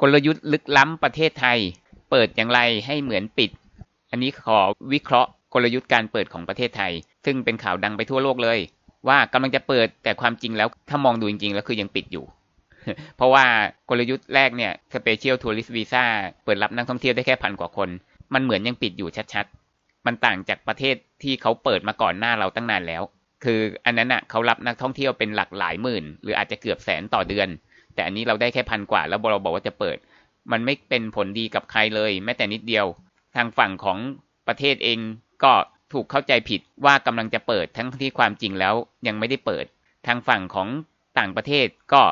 กลยุทธ์ลึกล้ำประเทศไทย เปิดอย่างไรให้เหมือนปิด อันนี้ขอวิเคราะห์กลยุทธ์การเปิดของประเทศไทย ซึ่งเป็นข่าวดังไปทั่วโลกเลย ว่ากำลังจะเปิดแต่ความจริงแล้วถ้ามองดูจริงๆ แล้วคือยังปิดอยู่ เพราะว่ากลยุทธ์แรกเนี่ย Special Tourist Visa เปิดรับนักท่องเที่ยวได้แค่พันกว่าคน มันเหมือนยังปิดอยู่ชัดๆ มันต่างจากประเทศที่เขาเปิดมาก่อนหน้าเราตั้งนานแล้ว คืออันนั้นอะเขารับนักท่องเที่ยวเป็นหลักหลายหมื่น หรืออาจจะเกือบแสนต่อเดือน แต่อันนี้เราได้แค่พันกว่า แล้วเราบอกว่าจะเปิด มันไม่เป็นผลดีกับใครเลย แม้แต่นิดเดียว ทางฝั่งของประเทศเองก็ถูกเข้าใจผิดว่ากำลังจะเปิดทั้งที่ความจริงแล้วยังไม่ได้เปิด ทางฝั่งของต่างประเทศก็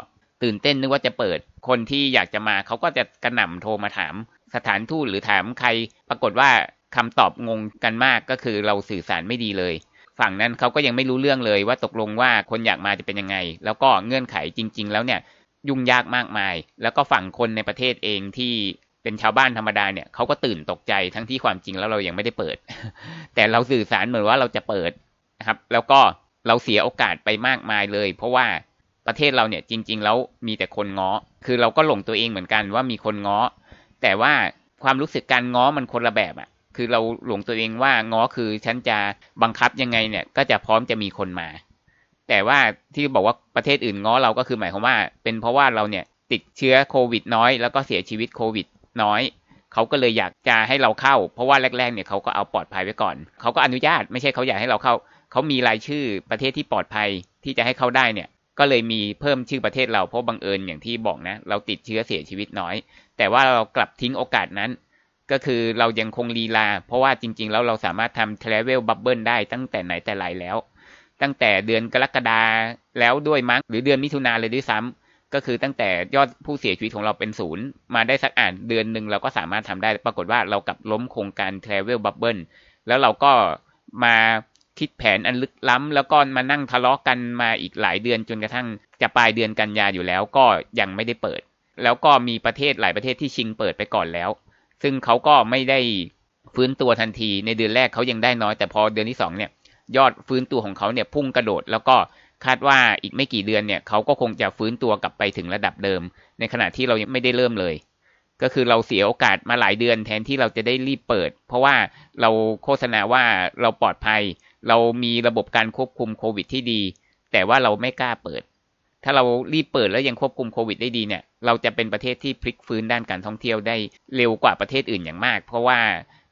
ตื่นเต้นนึกว่าจะเปิด คนที่อยากจะมาเขาก็จะกระหน่ำโทรมาถาม สถานทูตหรือถามใคร ปรากฏว่าคำตอบงงกันมากก็คือเราสื่อสารไม่ดีเลย ฝั่งนั้นเขาก็ยังไม่รู้เรื่องเลยว่าตกลงว่าคนอยากมาจะเป็นยังไง แล้วก็เงื่อนไขจริง ๆ แล้วเนี่ย ยุ่งยากมากมาย แล้วก็ฝั่งคนในประเทศเองที่เป็นชาวบ้านธรรมดาเนี่ยเขาก็ตื่นตกใจทั้งที่ความจริงแล้วเรายังไม่ได้เปิด แต่เราสื่อสารเหมือนว่าเราจะเปิดนะครับ แล้วก็เราเสียโอกาสไปมากมายเลย เพราะว่าประเทศเราเนี่ยจริง ๆ แล้วมีแต่คนง้อ คือเราก็หลงตัวเองเหมือนกันว่ามีคนง้อ แต่ว่าความรู้สึกการง้อมันคนละแบบอะ่ะ คือเราหลงตัวเองว่าง้อคือฉันจะบังคับยังไงเนี่ย ก็จะพร้อมจะมีคนมา แต่ว่าที่บอกว่าประเทศอื่นง้อเราก็คือหมายความว่า เป็นเพราะว่าเราเนี่ยติดเชื้อโควิดน้อย แล้วก็เสียชีวิตโควิดน้อยเขาก็เลยอยากจะให้เราเข้า เพราะว่าแรกๆเนี่ยเขาก็เอาปลอดภัยไว้ก่อนเขาก็อนุญาตไม่ใช่เขาอยากให้เราเข้าเขามีรายชื่อประเทศที่ปลอดภัยที่จะให้เข้าได้เนี่ยก็เลยมีเพิ่มชื่อประเทศเราเพราะบังเอิญอย่างที่บอกนะ เราติดเชื้อเสียชีวิตน้อย แต่ว่าเรากลับทิ้งโอกาสนั้น ก็คือเรายังคงลีลา เพราะว่าจริง ๆ แล้วเราสามารถทำ travel bubble ได้ตั้งแต่ไหนแต่ไรแล้ว ตั้งแต่เดือนกรกฎาแล้วด้วยมั้งหรือเดือนมิถุนาเลยด้วยซ้ำก็คือตั้งแต่ยอดผู้เสียชีวิตของเราเป็นศูนย์มาได้สักอ่านเดือนหนึ่งเราก็สามารถทำได้ปรากฏว่าเรากับล้มโครงการ travel bubble แล้วเราก็มาคิดแผนอันลึกล้ำแล้วก็มานั่งทะเลาะกันมาอีกหลายเดือนจนกระทั่งจะปลายเดือนกันยาอยู่แล้วก็ยังไม่ได้เปิด แล้วก็มีประเทศหลายประเทศที่ชิงเปิดไปก่อนแล้ว ซึ่งเขาก็ไม่ได้ฟื้นตัวทันทีในเดือนแรกเขายังได้น้อยแต่พอเดือนที่สองเนี่ย ยอดฟื้นตัวของเขาเนี่ยพุ่งกระโดด แล้วก็คาดว่าอีกไม่กี่เดือนเนี่ยเขาก็คงจะฟื้นตัวกลับไปถึงระดับเดิม ในขณะที่เรายังไม่ได้เริ่มเลย ก็คือเราเสียโอกาสมาหลายเดือนแทนที่เราจะได้รีบเปิด เพราะว่าเราโฆษณาว่าเราปลอดภัย เรามีระบบการควบคุมโควิดที่ดี แต่ว่าเราไม่กล้าเปิด ถ้าเรารีบเปิดแล้วยังควบคุมโควิดได้ดีเนี่ย เราจะเป็นประเทศที่พลิกฟื้นด้านการท่องเที่ยวได้เร็วกว่าประเทศอื่นอย่างมาก เพราะว่า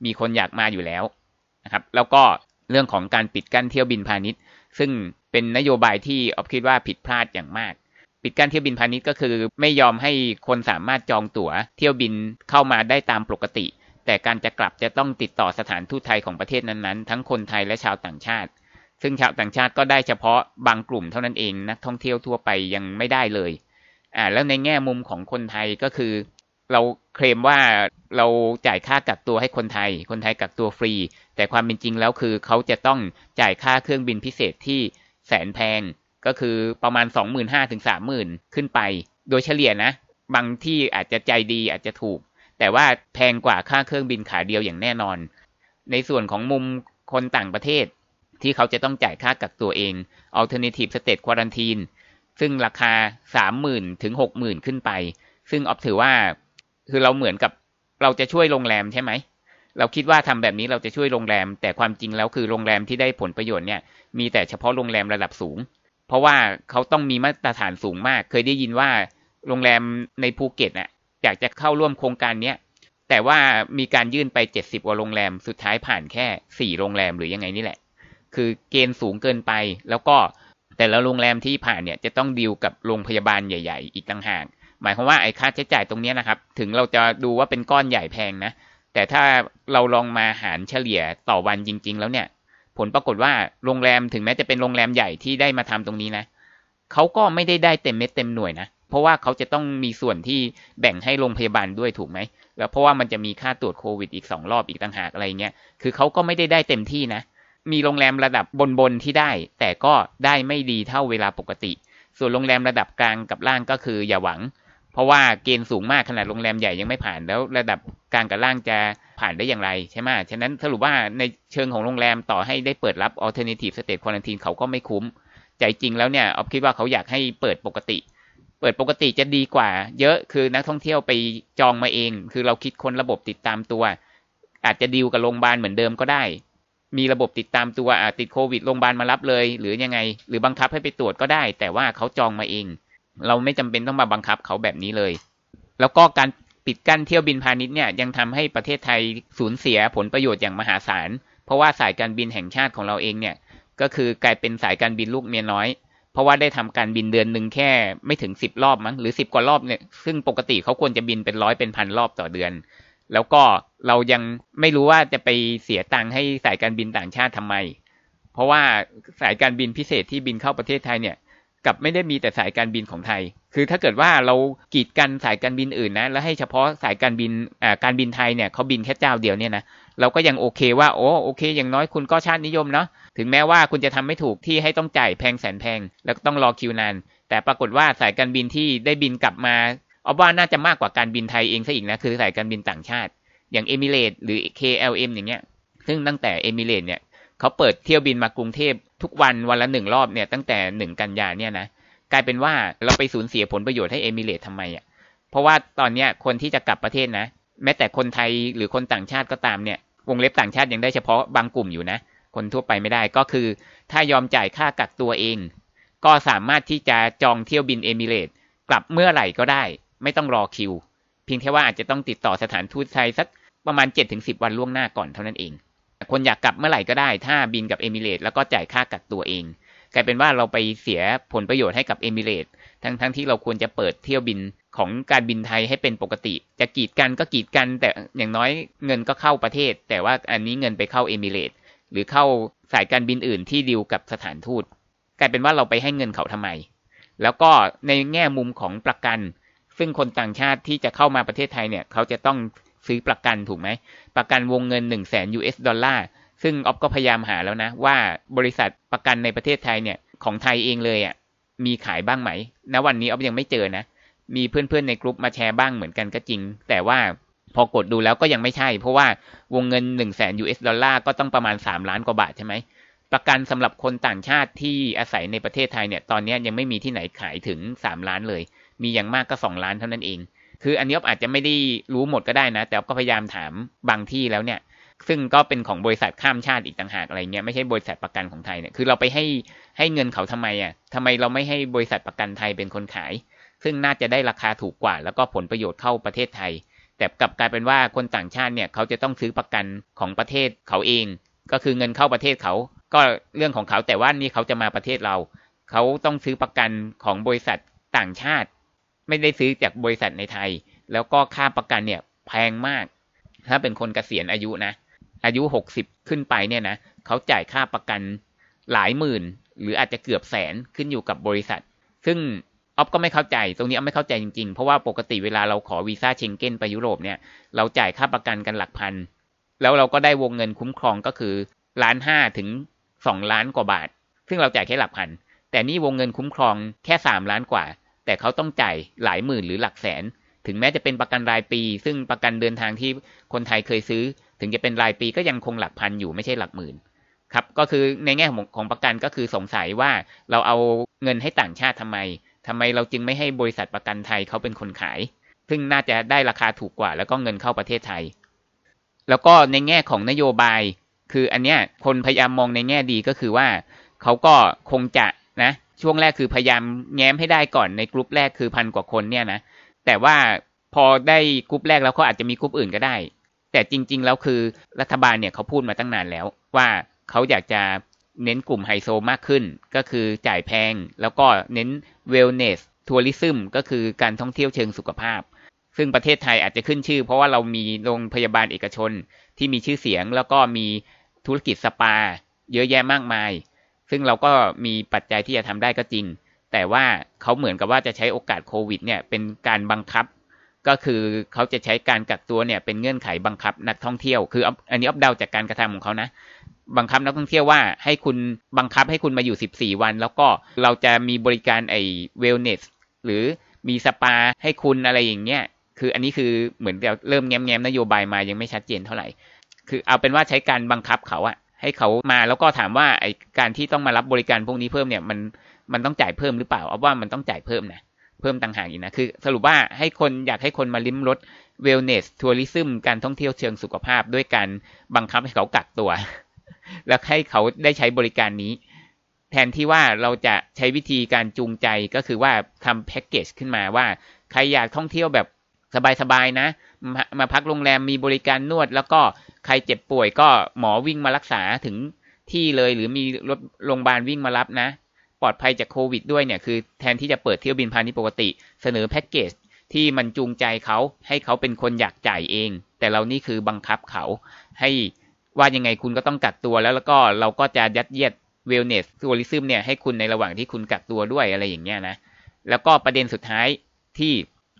มีคนอยากมาอยู่แล้วนะครับ แล้วก็ เรื่องของการปิดกั้นเที่ยวบินพาณิชย์ ซึ่งเป็นนโยบายที่ออฟคิดว่าผิดพลาดอย่างมาก ปิดกั้นเที่ยวบินพาณิชย์ก็คือไม่ยอมให้คนสามารถจองตั๋ว เที่ยวบินเข้ามาได้ตามปกติ แต่การจะกลับจะต้องติดต่อสถานทูตไทยของประเทศนั้นๆ ทั้งคนไทยและชาวต่างชาติ ซึ่งชาวต่างชาติก็ได้เฉพาะบางกลุ่มเท่านั้นเองนักท่องเที่ยวทั่วไปยังไม่ได้เลยอ่าแล้วในแง่มุมของคนไทยก็คือ เราเคลมว่าเราจ่ายค่ากักตัวให้คนไทย คนไทยกักตัวฟรี แต่ความเป็นจริงแล้วคือเขาจะต้องจ่ายค่าเครื่องบินพิเศษที่แสนแพง ก็คือประมาณ 25,000ถึง30,000 ขึ้นไป โดยเฉลี่ยนะ บางที่อาจจะใจดีอาจจะถูก แต่ว่าแพงกว่าค่าเครื่องบินขาเดียวอย่างแน่นอน ในส่วนของมุมคนต่างประเทศ ที่เขาจะต้องจ่ายค่ากักตัวเอง Alternative State Quarantine ซึ่งราคา 30,000ถึง60,000 ขึ้นไป ซึ่งออฟถือว่า คือเราเหมือนกับเราจะช่วยโรงแรมใช่ไหม เราคิดว่าทำแบบนี้เราจะช่วยโรงแรม แต่ความจริงแล้วคือโรงแรมที่ได้ผลประโยชน์เนี่ย มีแต่เฉพาะโรงแรมระดับสูง เพราะว่าเขาต้องมีมาตรฐานสูงมาก เคยได้ยินว่าโรงแรมในภูเก็ตน่ะอยากจะเข้าร่วมโครงการเนี้ยแต่ว่ามีการยื่นไปเจ็ดสิบกว่าโรงแรม สุดท้ายผ่านแค่สี่โรงแรมหรือยังไงนี่แหละ คือเกณฑ์สูงเกินไป แล้วก็แต่ละโรงแรมที่ผ่านเนี่ยจะต้องดีลกับโรงพยาบาลใหญ่ ๆ อีกต่างหาก หมายความว่าไอ้ค่าใช้จ่ายตรงนี้นะครับ ถึงเราจะดูว่าเป็นก้อนใหญ่แพงนะ แต่ถ้าเราลองมาหารเฉลี่ยต่อวันจริง ๆ แล้วเนี่ย ผลปรากฏว่าโรงแรมถึงแม้จะเป็นโรงแรมใหญ่ที่ได้มาทำตรงนี้นะเขาก็ไม่ได้ได้เต็มเม็ดเต็มหน่วยนะ เพราะว่าเขาจะต้องมีส่วนที่แบ่งให้โรงพยาบาลด้วยถูกไหม แล้วเพราะว่ามันจะมีค่าตรวจโควิดอีกสองรอบอีกต่างหากอะไรเงี้ย คือเขาก็ไม่ได้ได้เต็มที่นะ มีโรงแรมระดับบนๆที่ได้ แต่ก็ได้ไม่ดีเท่าเวลาปกติ ส่วนโรงแรมระดับกลางกับล่างก็คืออย่าหวัง เพราะว่าเกณฑ์สูงมากขนาดโรงแรมใหญ่ยังไม่ผ่านแล้วระดับกลางกับล่างจะผ่านได้อย่างไรใช่ไหมฉะนั้นสรุปว่าในเชิงของโรงแรมต่อให้ได้เปิดรับ alternative state quarantine เขาก็ไม่คุ้ม ใจจริงแล้วเนี่ยออฟคิดว่าเขาอยากให้เปิดปกติ เปิดปกติจะดีกว่า เยอะคือนักท่องเที่ยวไปจองมาเอง คือเราคิดคนระบบติดตามตัว อาจจะดีลกับโรงพยาบาลเหมือนเดิมก็ได้ มีระบบติดตามตัวอาติดโควิดโรงพยาบาลมารับเลย หรือยังไง หรือบังคับให้ไปตรวจก็ได้ แต่ว่าเขาจองมาเอง เราไม่จำเป็นต้องมาบังคับเขาแบบนี้เลย แล้วก็การปิดกั้นเที่ยวบินพาณิชย์เนี่ยยังทำให้ประเทศไทยสูญเสียผลประโยชน์อย่างมหาศาล เพราะว่าสายการบินแห่งชาติของเราเองเนี่ยก็คือกลายเป็นสายการบินลูกเมียน้อย เพราะว่าได้ทำการบินเดือนหนึ่งแค่ไม่ถึงสิบรอบมั้งหรือสิบกว่ารอบเนี่ยซึ่งปกติเขาควรจะบินเป็นร้อยเป็นพันรอบต่อเดือน แล้วก็เรายังไม่รู้ว่าจะไปเสียตังค์ให้สายการบินต่างชาติทำไม เพราะว่าสายการบินพิเศษที่บินเข้าประเทศไทยเนี่ย กับไม่ได้มีแต่สายการบินของไทย คือถ้าเกิดว่าเรากีดกันสายการบินอื่นนะ แล้วให้เฉพาะสายการบินอ่าการบินไทยเนี่ยเขาบินแค่เจ้าเดียวเนี่ยนะ เราก็ยังโอเคว่าโอ้โอเค อย่างน้อยคุณก็ชาตินิยมเนาะ ถึงแม้ว่าคุณจะทำไม่ถูกที่ให้ต้องจ่ายแพงแสนแพง แล้วต้องรอคิวนาน แต่ปรากฏว่าสายการบินที่ได้บินกลับมาเอาว่าน่าจะมากกว่าการบินไทยเองซะอีกนะ คือสายการบินต่างชาติ อย่างเอมิเรตหรือ KLM อย่างเงี้ย ซึ่งตั้งแต่เอมิเรตเนี่ยเขาเปิดเที่ยวบินมากรุงเทพทุกวันวันละหนึ่งรอบเนี่ยตั้งแต่หนึ่งกันยาเนี่ยนะกลายเป็นว่าเราไปสูญเสียผลประโยชน์ให้เอมิเรตทำไมอะเพราะว่าตอนเนี้ยคนที่จะกลับประเทศนะ แม้แต่คนไทยหรือคนต่างชาติก็ตามเนี่ยวงเล็บต่างชาติยังได้เฉพาะบางกลุ่มอยู่นะ คนทั่วไปไม่ได้ก็คือ ถ้ายอมจ่ายค่ากักตัวเอง ก็สามารถที่จะจองเที่ยวบินเอมิเรตกลับเมื่อไหร่ก็ได้ ไม่ต้องรอคิว เพียงแค่ว่าอาจจะต้องติดต่อสถานทูตไทยสักประมาณ 7-10 วันล่วงหน้าก่อนเท่านั้นเอง คนอยากกลับเมื่อไหร่ก็ได้ ถ้าบินกับเอมิเรตแล้วก็จ่ายค่ากักตัวเองกลายเป็นว่าเราไปเสียผลประโยชน์ให้กับเอมิเรตทั้งทั้งที่เราควรจะเปิดเที่ยวบินของการบินไทยให้เป็นปกติ จะกีดกันก็กีดกัน แต่อย่างน้อยเงินก็เข้าประเทศ แต่ว่าอันนี้เงินไปเข้าเอมิเรตหรือเข้าสายการบินอื่นที่ดีลกับสถานทูตกลายเป็นว่าเราไปให้เงินเขาทำไม แล้วก็ในแง่มุมของประกัน ซึ่งคนต่างชาติที่จะเข้ามาประเทศไทยเนี่ย เขาจะต้อง ซื้อประกันถูกไหม ประกันวงเงิน 1 0 0 0 0แสน US ดอลลาร์ ซึ่งออฟก็พยายามหาแล้วนะ ว่าบริษัทประกันในประเทศไทยเนี่ยของไทยเองเลยอะมีขายบ้างไหมณวันนี้ออฟยังไม่เจอนะ มีเพื่อนๆในกลุ่มมาแชร์บ้างเหมือนกันก็จริง แต่ว่าพอกดดูแล้วก็ยังไม่ใช่ เพราะว่าวงเงิน 1 0 0 0 0แสน US ดอลลาร์ก็ต้องประมาณ 3 ล้านกว่าบาทใช่ไหมประกันสำหรับคนต่างชาติที่อาศัยในประเทศไทยเนี่ยตอนนี้ยังไม่มีที่ไหนขายถึง 3 ล้านเลย มีอย่างมากก็ 2 ล้านเท่านั้นเอง คืออันนี้ออฟอาจจะไม่ได้รู้หมดก็ได้นะ แต่ก็พยายามถามบางที่แล้วเนี่ย ซึ่งก็เป็นของบริษัทข้ามชาติอีกต่างหากอะไรเงี้ยไม่ใช่บริษัทประกันของไทยเนี่ยคือเราไปให้ให้เงินเขาทำไมอะทำไมเราไม่ให้บริษัทประกันไทยเป็นคนขาย ซึ่งน่าจะได้ราคาถูกกว่า แล้วก็ผลประโยชน์เข้าประเทศไทย แต่กลับกลายเป็นว่าคนต่างชาติเนี่ยเขาจะต้องซื้อประกันของประเทศเขาเอง ก็คือเงินเข้าประเทศเขา ก็เรื่องของเขาแต่ว่านี่เขาจะมาประเทศเรา เขาต้องซื้อประกันของบริษัทต่างชาติ ไม่ได้ซื้อจากบริษัทในไทย แล้วก็ค่าประกันเนี่ยแพงมาก ถ้าเป็นคนเกษียณอายุนะ อายุหกสิบขึ้นไปเนี่ยนะเขาจ่ายค่าประกันหลายหมื่น หรืออาจจะเกือบแสนขึ้นอยู่กับบริษัท ซึ่งออฟก็ไม่เข้าใจ ตรงนี้ออฟไม่เข้าใจจริงๆ เพราะว่าปกติเวลาเราขอวีซ่าเชงเก้นไปยุโรปเนี่ย เราจ่ายค่าประกันกันหลักพัน แล้วเราก็ได้วงเงินคุ้มครองก็คือล้านห้าถึงสองล้านกว่าบาท ซึ่งเราจ่ายแค่หลักพัน แต่นี่วงเงินคุ้มครองแค่สามล้านกว่า แต่เขาต้องจ่ายหลายหมื่นหรือหลักแสน ถึงแม้จะเป็นประกันรายปี ซึ่งประกันเดินทางที่คนไทยเคยซื้อ ถึงจะเป็นรายปีก็ยังคงหลักพันอยู่ไม่ใช่หลักหมื่นครับก็คือในแง่ของของประกันก็คือสงสัยว่าเราเอาเงินให้ต่างชาติทำไมทำไมเราจึงไม่ให้บริษัทประกันไทยเขาเป็นคนขาย ซึ่งน่าจะได้ราคาถูกกว่า แล้วก็เงินเข้าประเทศไทย แล้วก็ในแง่ของนโยบาย คืออันเนี้ยคนพยายามมองในแง่ดีก็คือว่าเขาก็คงจะนะ ช่วงแรกคือพยายามแง้มให้ได้ก่อนในกลุ่มแรกคือพันกว่าคนเนี่ยนะแต่ว่าพอได้กลุ่มแรกแล้วเขาอาจจะมีกลุ่มอื่นก็ได้ แต่จริง ๆ แล้วคือรัฐบาลเนี่ยเขาพูดมาตั้งนานแล้ว ว่าเขาอยากจะเน้นกลุ่มไฮโซมากขึ้น ก็คือจ่ายแพง แล้วก็เน้น wellness tourism ก็คือการท่องเที่ยวเชิงสุขภาพ ซึ่งประเทศไทยอาจจะขึ้นชื่อ เพราะว่าเรามีโรงพยาบาลเอกชนที่มีชื่อเสียง แล้วก็มีธุรกิจสปา เยอะแยะมากมาย ซึ่งเราก็มีปัจจัยที่จะทำได้ก็จริง แต่ว่าเขาเหมือนกับว่าจะใช้โอกาสโควิดเนี่ยเป็นการบังคับ ก็คือเขาจะใช้การกักตัวเนี่ยเป็นเงื่อนไขบังคับนักท่องเที่ยว คืออันนี้อัปเดาจากการกระทำของเขานะบังคับนักท่องเที่ยวว่าให้คุณบังคับให้คุณมาอยู่ 14 วัน แล้วก็เราจะมีบริการไอ้ wellness หรือมีสปาให้คุณอะไรอย่างเงี้ยคืออันนี้คือเหมือนเริ่มแง้มๆนโยบายมายังไม่ชัดเจนเท่าไหร่ คือเอาเป็นว่าใช้การบังคับเขาอะ ให้เขามาแล้วก็ถามว่าไอการที่ต้องมารับบริการพวกนี้เพิ่มเนี่ยมันมันต้องจ่ายเพิ่มหรือเปล่าเอาว่ามันต้องจ่ายเพิ่มนะเพเพิ่มต่างหากอีกนะคือสรุปว่าให้คนอยากให้คนมาลิ้มรสเวลเนสทัวริซึมการท่องเที่ยวเชิงสุขภาพ ด้วยการบังคับให้เขากักตัว แล้วให้เขาได้ใช้บริการนี้ แทนที่ว่าเราจะใช้วิธีการจูงใจก็คือว่าทำแพ็กเกจขึ้นมาว่า ใครอยากท่องเที่ยวแบบสบายๆนะ มาพักโรงแรมมีบริการนวด แล้วก็ใครเจ็บป่วยก็หมอวิ่งมารักษาถึงที่เลยหรือมีรถโรงพยาบาลวิ่งมารับนะ ปลอดภัยจากโควิดด้วยเนี่ยคือแทนที่จะเปิดเที่ยวบินพาณิชย์ปกติ เสนอแพ็กเกจที่มันจูงใจเขาให้เขาเป็นคนอยากจ่ายเอง แต่เรานี่คือบังคับเขา ให้ว่ายังไงคุณก็ต้องกักตัวแล้วแล้วก็เราก็จะยัดเยียดเวลเนสทัวริซึมเนี่ยให้คุณในระหว่างที่คุณกักตัวด้วยอะไรอย่างเงี้ยนะ แล้วก็ประเด็นสุดท้ายที่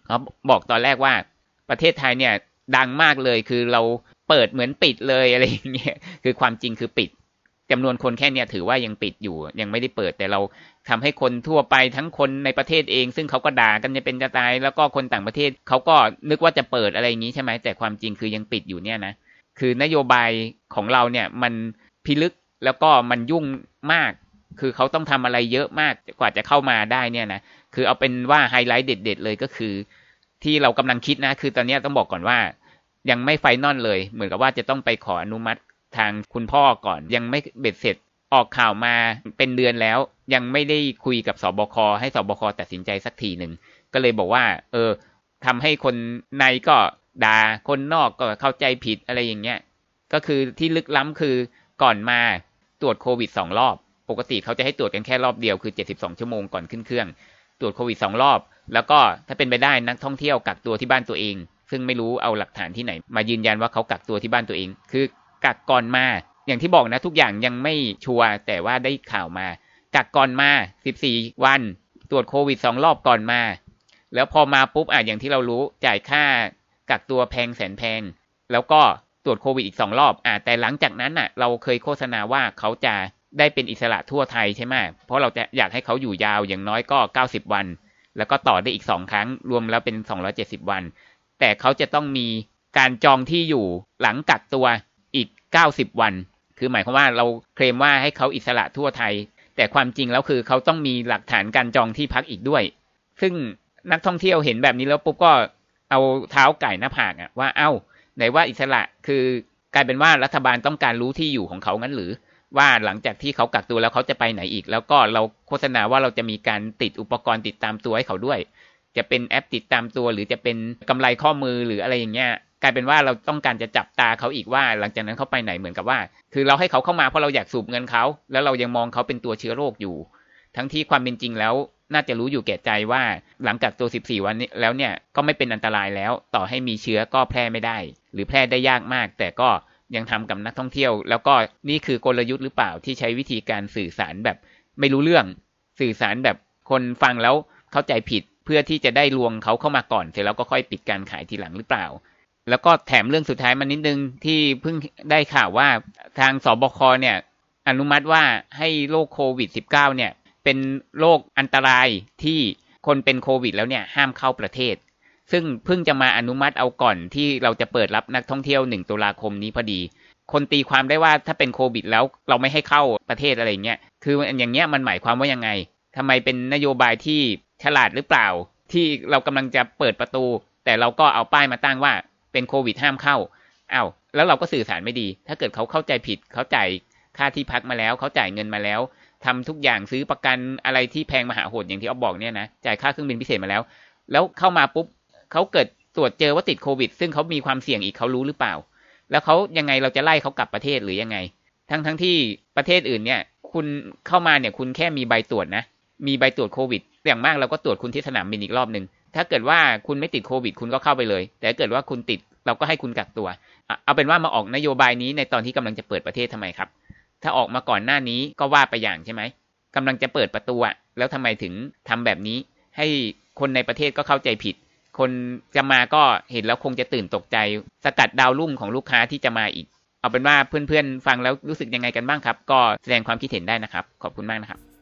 เขาบอกตอนแรกว่า ประเทศไทยเนี่ยดังมากเลยคือเราเปิดเหมือนปิดเลยอะไรอย่างเงี้ยคือความจริงคือปิดจำนวนคนแค่เนี้ยถือว่ายังปิดอยู่ ยังไม่ได้เปิดแต่เราทำให้คนทั่วไปทั้งคนในประเทศเอง ซึ่งเขาก็ด่ากันจะเป็นจะตาย แล้วก็คนต่างประเทศเขาก็นึกว่าจะเปิดอะไรอย่างนี้ใช่ไหมแต่ความจริงคือยังปิดอยู่เนี่ยนะคือนโยบายของเราเนี่ยมันพิลึกแล้วก็มันยุ่งมาก คือเขาต้องทำอะไรเยอะมากกว่าจะเข้ามาได้เนี่ยนะคือเอาเป็นว่าไฮไลท์เด็ด ๆ เลยก็คือ ที่เรากำลังคิดนะ คือตอนนี้ต้องบอกก่อนว่า ยังไม่ final เลย เหมือนกับว่าจะต้องไปขออนุมัติทางคุณพ่อก่อน ยังไม่เบ็ดเสร็จออกข่าวมาเป็นเดือนแล้ว ยังไม่ได้คุยกับศบคให้ศบคตัดสินใจสักทีหนึ่งก็เลยบอกว่า เออทำให้คนในก็ด่าคนนอกก็เข้าใจผิดอะไรอย่างเงี้ยก็คือที่ลึกล้ำคือก่อนมาตรวจโควิดสองรอบ ปกติเขาจะให้ตรวจกันแค่รอบเดียวคือ 72 ชั่วโมงก่อนขึ้นเครื่อง ตรวจโควิดสองรอบ แล้วก็ถ้าเป็นไปได้นักท่องเที่ยวกักตัวที่บ้านตัวเอง ซึ่งไม่รู้เอาหลักฐานที่ไหน มายืนยันว่าเขากักตัวที่บ้านตัวเอง คือกักก่อนมา อย่างที่บอกนะทุกอย่างยังไม่ชัวร์แต่ว่าได้ข่าวมา กักก่อนมา 14 วัน ตรวจโควิดสองรอบก่อนมา แล้วพอมาปุ๊บอะอย่างที่เรารู้จ่ายค่ากักตัวแพงแสนแพง แล้วก็ตรวจโควิดอีกสองรอบอะแต่หลังจากนั้นอะ เราเคยโฆษณาว่าเขาจะได้เป็นอิสระทั่วไทยใช่ไหมเพราะเราจะอยากให้เขาอยู่ยาวอย่างน้อยก็ 90 วัน แล้วก็ต่อได้อีก2ครั้ง รวมแล้วเป็น270วัน แต่เขาจะต้องมีการจองที่อยู่หลังกักตัวอีก90วัน คือหมายความว่าเราเคลมว่าให้เขาอิสระทั่วไทย แต่ความจริงแล้วคือเขาต้องมีหลักฐานการจองที่พักอีกด้วย ซึ่งนักท่องเที่ยวเห็นแบบนี้แล้วปุ๊บก็เอาเท้าไก่หน้าผากอะว่าเอา้าไหนว่าอิสระคือกลายเป็นว่ารัฐบาลต้องการรู้ที่อยู่ของเขางั้นหรือ ว่าหลังจากที่เขากักตัวแล้วเขาจะไปไหนอีก แล้วก็เราโฆษณาว่าเราจะมีการติดอุปกรณ์ติดตามตัวให้เขาด้วย จะเป็นแอปติดตามตัว หรือจะเป็นกำไรข้อมือหรืออะไรอย่างเงี้ยกลายเป็นว่าเราต้องการจะจับตาเขาอีกว่า หลังจากนั้นเขาไปไหนเหมือนกับว่า คือเราให้เขาเข้ามาเพราะเราอยากสูบเงินเขา แล้วเรายังมองเขาเป็นตัวเชื้อโรคอยู่ ทั้งที่ความเป็นจริงแล้ว น่าจะรู้อยู่แก่ใจว่า หลังกักตัว 14 วันนี้แล้วเนี่ยก็ไม่เป็นอันตรายแล้ว ต่อให้มีเชื้อก็แพร่ไม่ได้ หรือแพร่ได้ยากมาก แต่ก็ ยังทำกับนักท่องเที่ยว แล้วก็นี่คือกลยุทธ์หรือเปล่าที่ใช้วิธีการสื่อสารแบบไม่รู้เรื่อง สื่อสารแบบคนฟังแล้วเข้าใจผิดเพื่อที่จะได้ลวงเขาเข้ามาก่อนเสร็จแล้วก็ค่อยปิดการขายทีหลังหรือเปล่า แล้วก็แถมเรื่องสุดท้ายมานิดนึงที่เพิ่งได้ข่าวว่าทางสบคเนี่ยอนุมัติว่าให้โรคโควิด -19 เนี่ยเป็นโรคอันตรายที่คนเป็นโควิดแล้วเนี่ยห้ามเข้าประเทศ ซึ่งเพิ่งจะมาอนุมัติเอาก่อนที่เราจะเปิดรับนักท่องเที่ยวหนึ่งตุลาคมนี้พอดี คนตีความได้ว่าถ้าเป็นโควิดแล้วเราไม่ให้เข้าประเทศอะไรเงี้ย คืออย่างเงี้ยมันหมายความว่ายังไงทำไมเป็นนโยบายที่ฉลาดหรือเปล่า ที่เรากำลังจะเปิดประตู แต่เราก็เอาป้ายมาตั้งว่าเป็นโควิดห้ามเข้าอา้าวแล้วเราก็สื่อสารไม่ดี ถ้าเกิดเขาเข้าใจผิด เขาจ่ายค่าที่พักมาแล้ว เขาจ่ายเงินมาแล้วทำทุกอย่างซื้อประกันอะไรที่แพงมหาโหดอย่างที่อ๊อฟบอกเนี่ยนะ จ่ายค่าเครื่องบินพิเศษมาแล้ว แล้วเข้ามาปุ๊บ เขาเกิดตรวจเจอว่าติดโควิด ซึ่งเขามีความเสี่ยงอีกเขารู้หรือเปล่า แล้วเขายังไงเราจะไล่เขากลับประเทศหรือยังไง ทั้งทั้งที่ประเทศอื่นเนี่ย คุณเข้ามาเนี่ยคุณแค่มีใบตรวจนะ มีใบตรวจโควิด อย่างมากเราก็ตรวจคุณที่สนามบินอีกรอบหนึ่งถ้าเกิดว่าคุณไม่ติดโควิด คุณก็เข้าไปเลย แต่ถ้าเกิดว่าคุณติดเราก็ให้คุณกักตัว เอาเป็นว่ามาออกนโยบายนี้ในตอนที่กำลังจะเปิดประเทศทำไมครับ ถ้าออกมาก่อนหน้านี้ก็ว่าไปอย่างใช่ไหมกำลังจะเปิดประตูอะแล้วทำไมถึงทำแบบนี้ ให้คนในประเทศก็เข้าใจผิด คนจะมาก็เห็นแล้วคงจะตื่นตกใจ สกัดดาวรุ่งของลูกค้าที่จะมาอีก เอาเป็นว่าเพื่อนๆฟังแล้วรู้สึกยังไงกันบ้างครับ ก็แสดงความคิดเห็นได้นะครับ ขอบคุณมากนะครับ